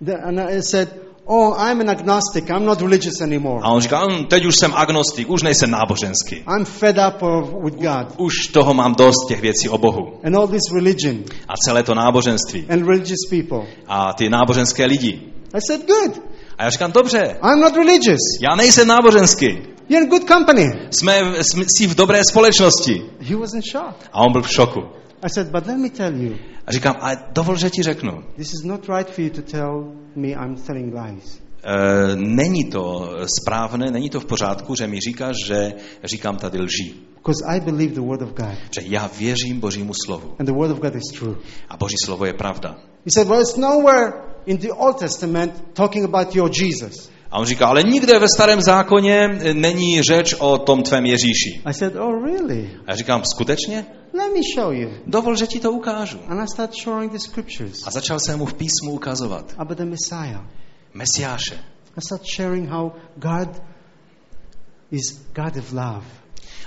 The- And I said, Oh, I'm an agnostic. I'm not religious anymore. A on říkal, "Hm, teď už jsem agnostik, už nejsem náboženský. I'm fed up of, with God Už toho mám dost těch věcí o Bohu. and all this religion A celé to náboženství. and religious people. A ty náboženské lidi. I said, Good. A já říkám, dobře, I'm not religious. já nejsem náboženský. You're in good company. Jsme, jsme jsi v dobré společnosti. He was in shock. A on byl v šoku. I said, But let me tell you, A říkám, a dovol, že ti řeknu. this is not right for you to tell me I'm telling lies. E, není to správné, není to v pořádku, že mi říkáš, že říkám tady lží. Because I believe the Word of God. Že já věřím Božímu slovu. And the Word of God is true. A Boží slovo je pravda. He said, Well, it's nowhere in the Old Testament talking about your Jesus. A on říká, ale nikde ve starém zákoně není řeč o tom tvém Ježíši. I said, Oh, really? A já říkám, skutečně? Let me show you. Dovol, že ti to ukážu. And I started showing the scriptures A začal jsem mu v písmu ukazovat. about the Messiah. Mesiáše. I started sharing how God is God of love.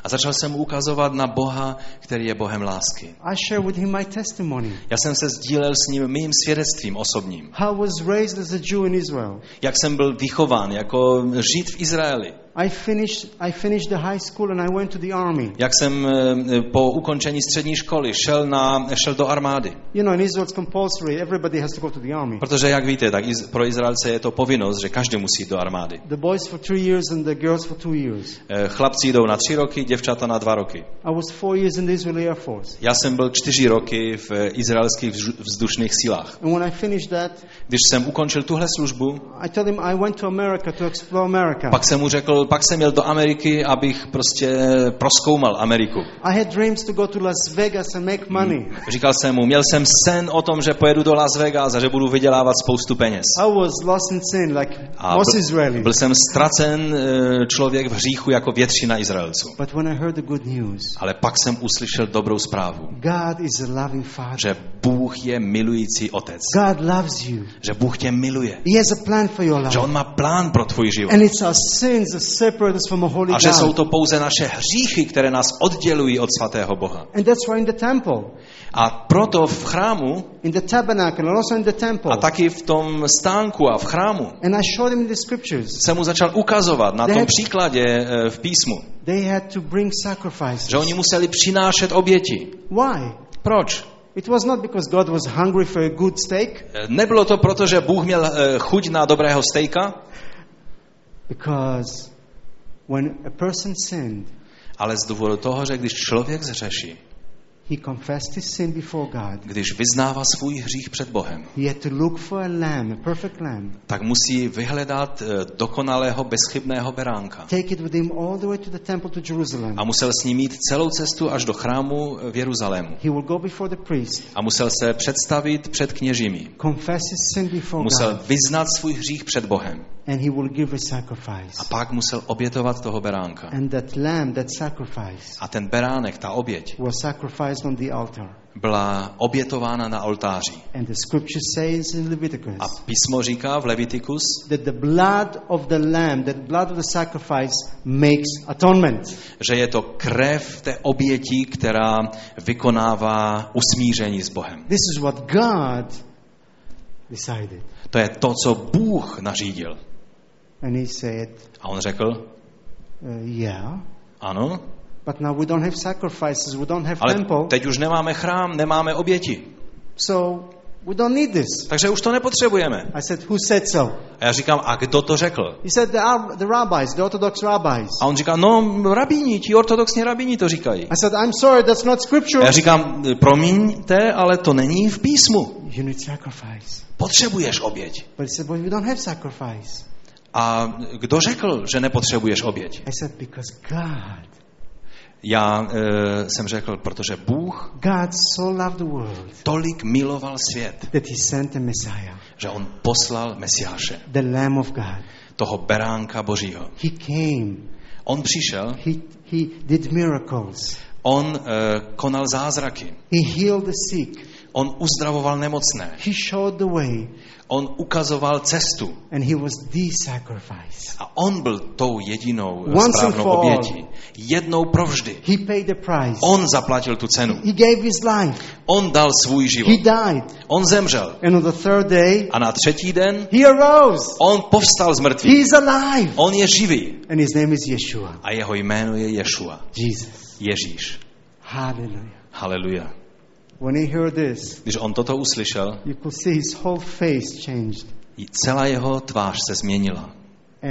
A začal jsem mu ukazovat na Boha, který je Bohem lásky. I share with him my testimony. Já jsem se sdílel s ním mým svědectvím osobním. How was raised as a Jew in Israel. Jak jsem byl vychován jako žid v Izraeli. I finished, I finished the high school and I went to the army. Jak jsem eh, po ukončení střední školy šel, na, šel do armády. You know, in Israel it's compulsory. Everybody has to go to the army. Protože, jak víte, tak pro Izraelce je to povinnost, že každý musí do armády. The boys for three years and the girls for two years. Eh, Chlapci jdou na tři roky, děvčata na dva roky. I was four years in the Israeli Air Force. Já jsem byl čtyři roky v izraelských vzdu- vzdušných silách. And when I finished that, Když jsem ukončil tuhle službu, I told him I went to America to explore America. pak jsem mu řekl, pak jsem jel do Ameriky, abych prostě proskoumal Ameriku. I had dreams to go to Las Vegas and make money. Říkal jsem mu, měl jsem sen o tom, že pojedu do Las Vegas a že budu vydělávat spoustu peněz. I was lost in sin like A most byl, Israelis. byl jsem ztracen eh, člověk v hříchu jako většina Izraelců. But when I heard the good news, Ale pak jsem uslyšel dobrou zprávu, God is a loving Father. že Bůh je milující otec. God loves you. Že Bůh tě miluje. He has a plan for your Že life. On má plán pro tvůj život. And it's our sins separate us from a holy A že jsou God. to pouze naše hříchy, které nás oddělují od svatého Boha. And that's why in the temple, A proto v chrámu in the tabernacle, and also in the temple, a taky v tom stánku a v chrámu and I showed him the scriptures, jsem mu začal ukazovat na tom příkladě eh, v písmu, they had to bring sacrifices. že oni museli přinášet oběti. Why? Proč? It was not because God was hungry for a good steak, Eh, Nebylo to proto, že Bůh měl eh, chuť na dobrého stejka, because when a person sinned, ale z důvodu toho, že když člověk zřeší, he confessed his sin before God, když vyznává svůj hřích před Bohem, he had to look for a lamb, a perfect lamb, tak musí vyhledat eh, dokonalého, bezchybného beránka. take it with him all the way to the temple to Jerusalem. A musel s ním jít celou cestu až do chrámu v Jeruzalému. He will go before the priest, A musel se představit před kněžími. confess his sin before Musel God, vyznat svůj hřích před Bohem. And he will give a A sacrifice. pak musel obětovat toho beránka. And that lamb, that sacrifice, A ten beránek, ta oběť, was sacrificed on the altar. byla obětována na oltáři. And the scripture says in Leviticus A písmo říká v Levitikus, that the blood of the lamb, that blood of the sacrifice makes atonement. že je to krev té oběti, která vykonává usmíření s Bohem. This is what God decided. To je to, co Bůh nařídil. And he said, A on řekl, uh, yeah, ano, but now we don't have sacrifices, we don't have ale temple, teď už nemáme chrám, nemáme oběti. so we don't need this. Takže už to nepotřebujeme. I said, who said so? A já říkám, a kdo to řekl? He said, the, the rabbis, the Orthodox rabbis. A on říká, no rabíni, ti ortodoxní rabíni to říkají. I said, I'm sorry, that's not A scripture. já říkám, promiňte, ale to není v písmu. You need sacrifice. Potřebuješ oběť. But he said, but we don't have sacrifice. A kdo řekl, že nepotřebuješ oběť? I said, because God, Já e, jsem řekl, protože Bůh God so loved the world tolik miloval svět, that he sent a Messiah, že on poslal Mesiáše, the Lamb of God. toho beránka božího. He came. On přišel, He, he did miracles. on e, konal zázraky, He healed the sick. on uzdravoval nemocné, He showed the way. On ukazoval cestu And he was the sacrifice. a on byl tou jedinou Once správnou obětí. Jednou provždy. He paid the price. On zaplatil tu cenu. He gave his life. On dal svůj He život. died. On zemřel. And on the third day, A na třetí den he arose. on povstal z mrtvých. He's alive. On je živý. And his name is Yeshua. A jeho jméno je Ješua. Jesus. Ježíš. Hallelujah. Haleluja. When he heard this, Když on toto uslyšel, you could see his whole face changed. celá jeho tvář se změnila.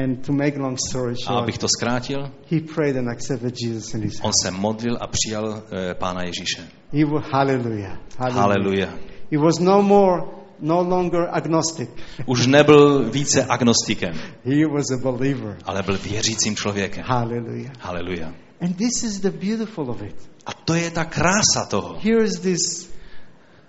And to make long story A short, abych to zkrátil, he prayed and accepted Jesus in his on se modlil a přijal e, Pána Ježíše. He was, hallelujah. Hallelujah. Haleluja. He was no more, no longer agnostic. Už nebyl více agnostikem, He was a believer. ale byl věřícím člověkem. Hallelujah. Haleluja. And this is the beautiful of it. A to je ta krása toho. Here is this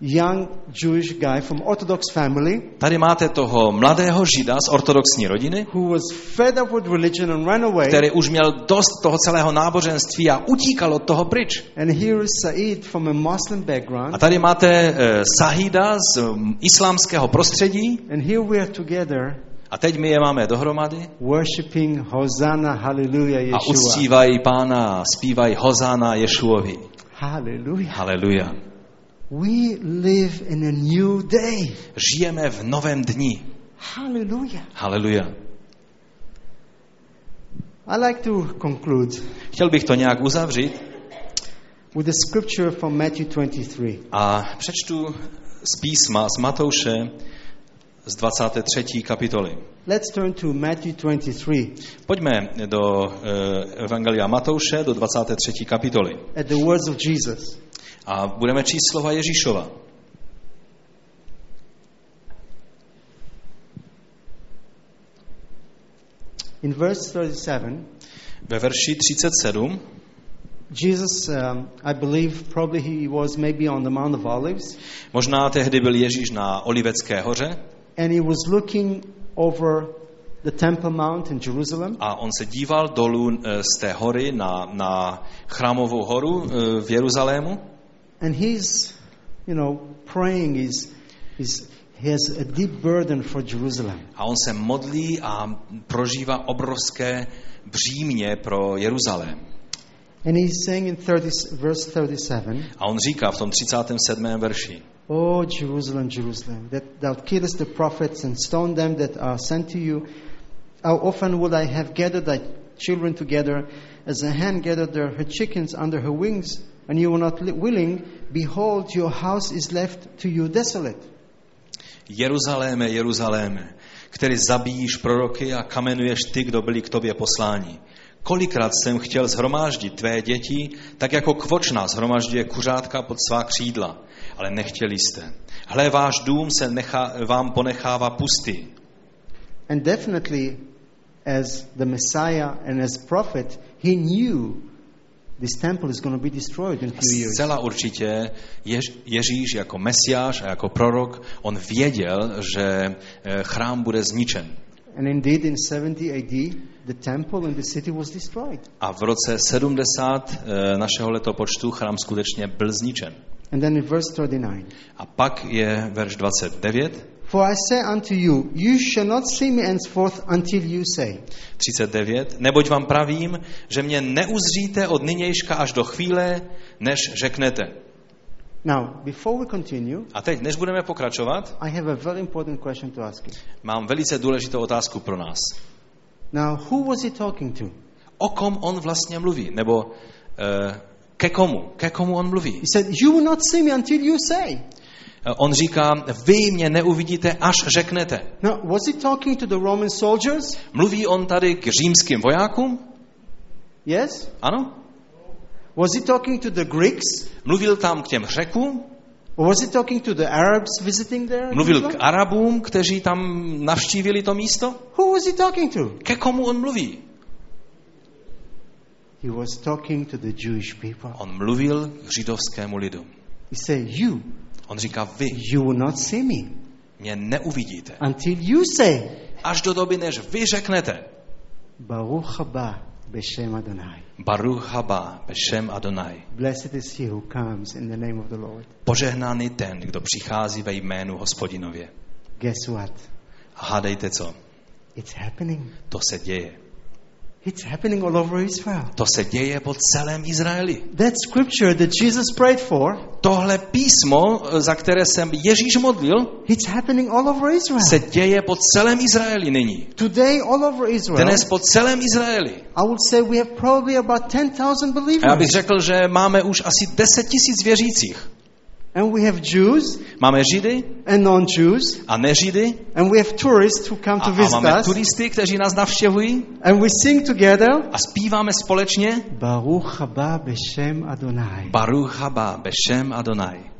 young Jewish guy from Orthodox family Tady máte toho mladého žida z ortodoxní rodiny, who was fed up with religion and ran away. který už měl dost toho celého náboženství a utíkal od toho pryč. And here is Said from a Muslim background. A tady máte eh, Sahida z mm, islámského prostředí And here we are together a teď my je máme dohromady worshiping Hosanna, Hallelujah, a Yeshua. uctívají pána, zpívají Hozána Ješuovi. Hallelujah. Haleluja. We live in a new day. Žijeme v novém dni. Hallelujah. Haleluja. I like to conclude Chtěl bych to nějak uzavřít with a scripture from Matthew 23. a přečtu z písma z Matouše z 23. kapitoly. Let's turn to Matthew 23 Pojďme do eh, Evangelia Matouše, do 23. kapitoly. at the words of Jesus. A budeme číst slova Ježíšova. In verse 37, Ve verši 37 Jesus, um, I believe, probably he was maybe on the Mount of Olives, možná tehdy byl Ježíš na Olivecké hoře and he was looking over the Temple Mount in Jerusalem, a on se díval dolů eh, z té hory na, na chrámovou horu eh, v Jeruzalému and he's, you know, praying. He's, he's, he has a deep burden for Jerusalem. a on se modlí a prožívá obrovské břímě pro Jeruzalém. And he's saying in 30, verse 37, A on říká v tom 37. verši, O Jerusalem, Jerusalem, that thou killest the prophets and stoned them that are sent to you, how often would I have gathered thy children together as a hen gathered her, her chickens under her wings, and you were not li- willing? Behold, your house is left to you desolate. Jeruzaléme, Jeruzaléme, který zabíjíš proroky a kamenuješ ty, kdo byli k tobě posláni. Kolikrát jsem chtěl zhromáždit tvé děti, tak jako kvočna zhromažďuje kuřátka pod svá křídla, ale nechtěli jste. Hle, váš dům se nechá, vám ponechává pustý. And definitely, as the Messiah and as prophet, he knew this temple is going to be destroyed in few years. Zcela určitě Jež, Ježíš jako mesiáš a jako prorok, on věděl, že eh, chrám bude zničen. And indeed, in 70 AD, the temple and the city was destroyed. A v roce 70 eh, našeho letopočtu chrám skutečně byl zničen. And then in verse 39, A pak je verš 29, For I say unto you, you shall not see me henceforth until you say. 39, neboť vám pravím, že mě neuzříte od nynějška až do chvíle, než řeknete. Now, before we continue, A teď, než budeme pokračovat, I have a very important question to ask you. mám velice důležitou otázku pro nás. Now, who was he talking to? O kom on vlastně mluví? Nebo uh, ke komu? Ke komu on mluví? He said, You will not see me until you say. Eh, On říká, vy mě neuvidíte, až řeknete. Now, was he talking to the Roman soldiers? Mluví on tady k římským vojákům? Yes? Ano? Was he talking to the Greeks? Mluvil tam k těm řekům? Or was he talking to the Arabs visiting there? Mluvil k? Arabům, kteří tam navštívili to místo? Who was he talking to? Ke komu on mluví? He was talking to the Jewish people. On mluvil k židovskému lidu. He said, You, On říká, vy you will not see me mě neuvidíte. until you say, Až do doby, než vy řeknete, Baruch haba b'shem Adonai. Baruch haba Beshem Adonai. Blessed is he who comes in the name of the Lord. Požehnaný ten, kdo přichází ve jménu hospodinově. Guess what? A hádejte co? It's happening. To se děje. It's happening all over Israel. To se děje po celém Izraeli. That scripture that Jesus prayed for, Tohle písmo, za které jsem Ježíš modlil, it's happening all over Israel. se děje po celém Izraeli nyní. Today, all over Israel, Dnes po celém Izraeli. I would say we have probably about 10,000 A já believers. bych řekl, že máme už asi 10 tisíc věřících. And we have Jews Máme Židy and non-Jews. a nežidy And we have tourists who come a, to a visit máme us. turisty, kteří nás navštěvují And we sing together. a zpíváme společně Baruch haba b'shem Adonai. Baruch haba Beshem Adonai.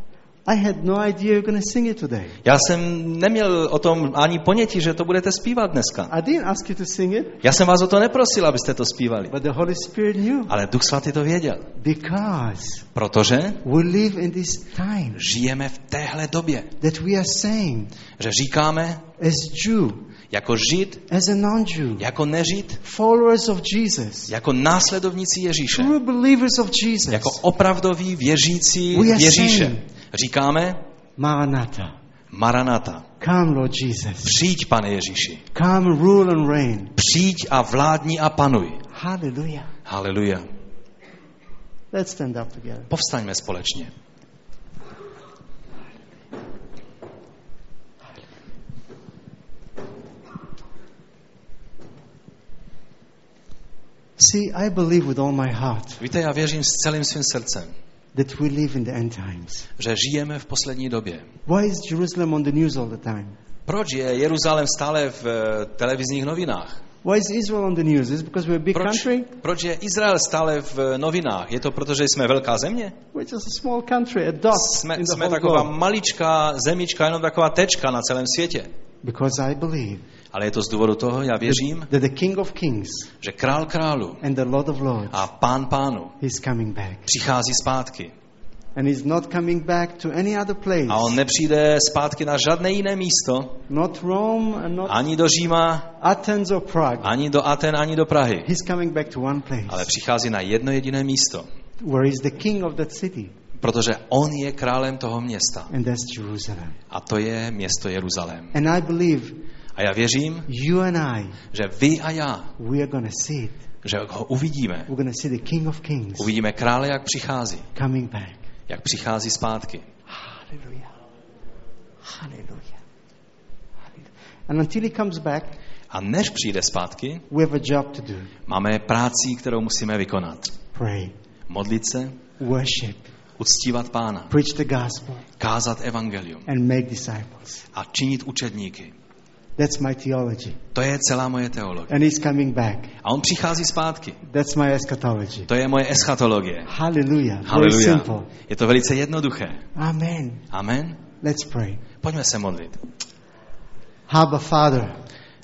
I had no idea you're going to sing it today. Já jsem neměl o tom ani ponětí, že to budete zpívat dneska. I didn't ask you to sing it, Já jsem vás o to neprosil, abyste to zpívali. but the Holy Spirit knew. Ale Duch Svatý to věděl. Because Protože we live in this time žijeme v téhle době. that we are saying, Že říkáme as Jew, jako žid, as a non-Jew, jako nežid, followers of Jesus, jako následovníci Ježíše, true believers of Jesus, jako opravdoví věřící We are Ježíše. saying- Říkáme Maranatha, Maranata. come Lord Jesus, Přijď, pane Ježíši. come rule and reign. Přijď a vládni a panuj. Hallelujah. Haleluja. Let's stand up together. Povstaňme společně. See, I believe with all my heart Víte, já věřím s celým svým srdcem, that we live in the end times. že žijeme v poslední době. Why is Jerusalem on the news all the time? Proč je Jeruzalém stále v eh, televizních novinách? Why is Israel on the news? Is it because we're a big Proč, country? proč je Izrael stále v eh, novinách? Je to proto, že jsme velká země? We're just a small country, a dot Jsme, in the jsme whole taková globe. maličká zemička, jenom taková tečka na celém světě. Because I believe Ale je to z důvodu toho, já věřím, that the King of Kings že král králu and the Lord of Lords a pán pánu is coming back. přichází zpátky. And he's not coming back to any other place. A on nepřijde zpátky na žádné jiné místo, Not Rome not ani do Říma, Athens or Prague. ani do Aten, ani do Prahy. He's coming back to one place Ale přichází na jedno jediné místo, where he's the king of that city, protože on je králem toho města. and that's Jerusalem. A to je město Jeruzalém. And I believe A já věřím, you and I, že vy a já, we are to see it. že ho uvidíme. We're to see the King of Kings Uvidíme krále, jak přichází. coming back. Jak přichází zpátky. Hallelujah. Hallelujah. Hallelujah. And until he comes back, A než přijde zpátky, we have a job to do. máme práci, kterou musíme vykonat. Pray, Modlit se, worship, uctívat pána, preach the gospel, kázat evangelium and make disciples. a činit učedníky. That's my theology. To je celá moje teologie. And he's coming back. A on přichází zpátky. That's my eschatology. To je moje eschatologie. Hallelujah. Very Haleluja. simple. Je to velice jednoduché. Amen. Amen. Let's pray. Pojďme se modlit. Abba Father,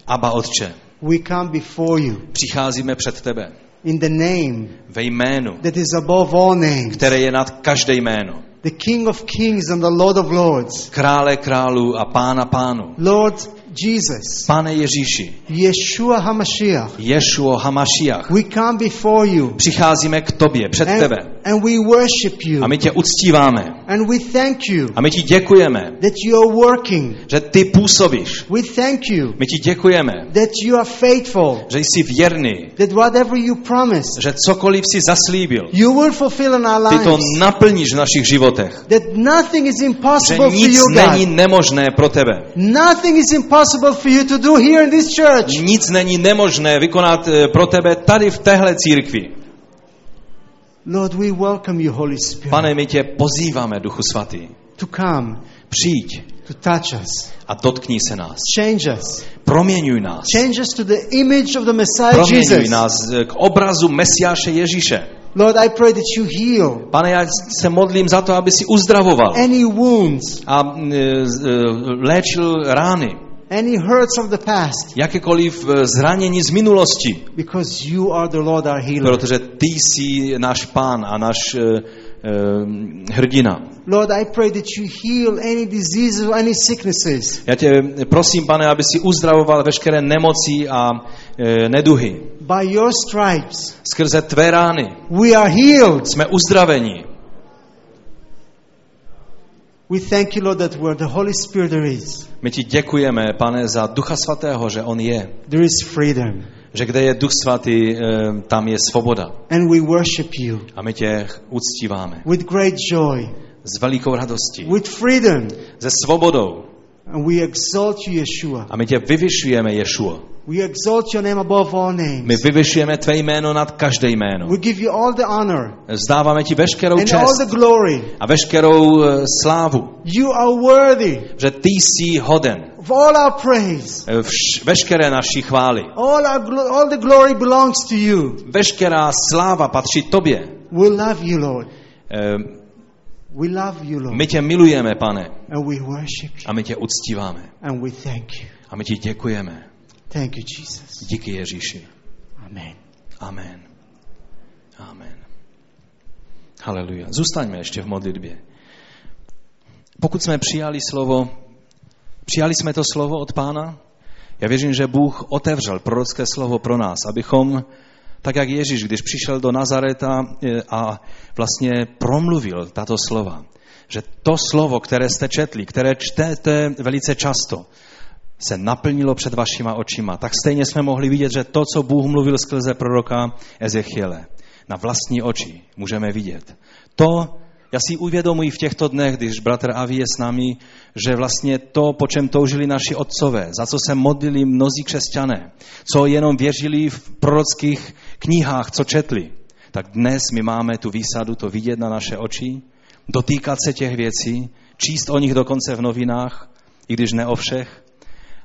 Aba Otče, we come before you přicházíme před tebe in the name ve jménu, that is above all names, které je nad každé jméno. the King of kings and the Lord of lords. Krále králů a pána pánu. Lord Jesus, Pane Ježíši, Yeshua HaMashiach, Ješuo Hamašiach, we come before you přicházíme k tobě, před and, tebe. and we worship you A my tě uctíváme. and we thank you A my ti děkujeme, that you are working. že ty působíš. We thank you My ti děkujeme, that you are faithful, že jsi věrný, that whatever you promised, že cokoliv si zaslíbil, you will fulfill in our ty to lives. naplníš v našich životech. That nothing is Že impossible for nic you, není God. nemožné pro tebe. Nothing is impossible for you to do here in this church. Nic není nemožné vykonat eh, pro tebe tady v téhle církvi. Lord, we welcome you, Holy Spirit, Pane, my tě pozýváme, Duchu Svatý. to come, Přijď to touch us, a dotkni se nás. change us, Proměňuj nás. change us to the image of the Messiah Proměňuj Jesus. nás eh, k obrazu Mesiáše Ježíše. Lord, I pray that you heal Pane, já se modlím za to, aby si uzdravoval any wounds, a z- eh, léčil rány, any hurts of the past, jakékoliv eh, zranění z minulosti, because you are the Lord our healer. protože ty jsi náš pán a náš eh, eh, hrdina. Lord, I pray that you heal any diseases or any sicknesses. Já tě prosím, pane, aby si uzdravoval veškeré nemoci a e, neduhy. By your stripes, Skrze tvé rány we are healed. jsme uzdraveni. We thank you, Lord, that where the Holy Spirit there is, My ti děkujeme, pane, za Ducha Svatého, že On je. there is freedom. Že kde je Duch Svatý, e, tam je svoboda. And we worship you A my tě uctíváme. with great joy, S velikou radostí. with freedom. Se svobodou. And we exalt you, Yeshua. A my tě vyvyšujeme, Ješuo. We exalt your name above all My names. vyvyšujeme tvé jméno nad každé jméno. We give you all the honor Vzdáváme ti veškerou and all čest the glory. a veškerou e, slávu. You are worthy Že ty jsi hoden. of all our praise. E, vš- veškeré naší chvály. All, our all the glory belongs to you. Veškerá sláva patří tobě. We love you, Lord. Eh, We love you, Lord. My tě milujeme, pane, And we worship you. a my tě uctíváme. And we thank you. A my ti děkujeme. Thank you, Jesus. Díky Ježíši. Amen. Amen. Amen. Haleluja. Zůstaňme ještě v modlitbě. Pokud jsme přijali slovo, přijali jsme to slovo od Pána, já věřím, že Bůh otevřel prorocké slovo pro nás, abychom, tak jak Ježíš, když přišel do Nazareta eh, a vlastně promluvil tato slova, že to slovo, které jste četli, které čtete velice často, se naplnilo před vašima očima. Tak stejně jsme mohli vidět, že to, co Bůh mluvil skrze proroka Ezechiele, na vlastní oči můžeme vidět. To, já si uvědomuji v těchto dnech, když bratr Avi je s námi, že vlastně to, po čem toužili naši otcové, za co se modlili mnozí křesťané, co jenom věřili v prorockých knihách, co četli, tak dnes my máme tu výsadu to vidět na naše oči, dotýkat se těch věcí, číst o nich dokonce v novinách, i když ne o všech,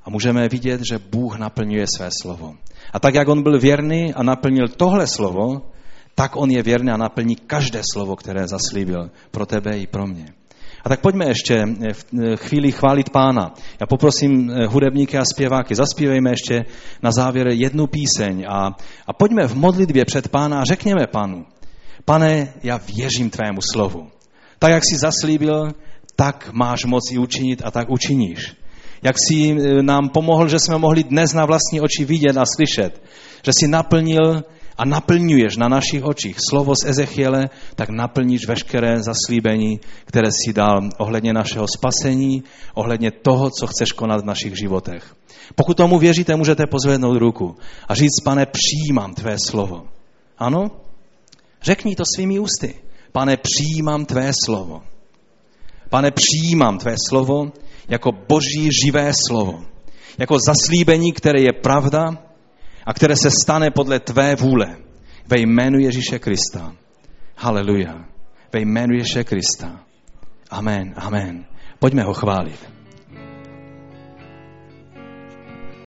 a můžeme vidět, že Bůh naplňuje své slovo. A tak, jak on byl věrný a naplnil tohle slovo, tak on je věrný a naplní každé slovo, které zaslíbil pro tebe i pro mě. A tak pojďme ještě v chvíli chválit pána. Já poprosím hudebníky a zpěváky, zaspívejme ještě na závěr jednu píseň a, a pojďme v modlitbě před pána a řekněme pánu, pane, já věřím tvému slovu. Tak, jak jsi zaslíbil, tak máš moc i učinit a tak učiníš jak jsi nám pomohl, že jsme mohli dnes na vlastní oči vidět a slyšet, že jsi naplnil a naplňuješ na našich očích slovo z Ezechiele, tak naplníš veškeré zaslíbení, které si dal ohledně našeho spasení, ohledně toho, co chceš konat v našich životech. Pokud tomu věříte, můžete pozvednout ruku a říct, pane, přijímám tvé slovo. Ano? Řekni to svými ústy. Pane, přijímám tvé slovo. Pane, přijímám tvé slovo jako boží živé slovo. Jako zaslíbení, které je pravda a které se stane podle tvé vůle. Ve jménu Ježíše Krista. Haleluja. Ve jménu Ježíše Krista. Amen, amen. Pojďme ho chválit.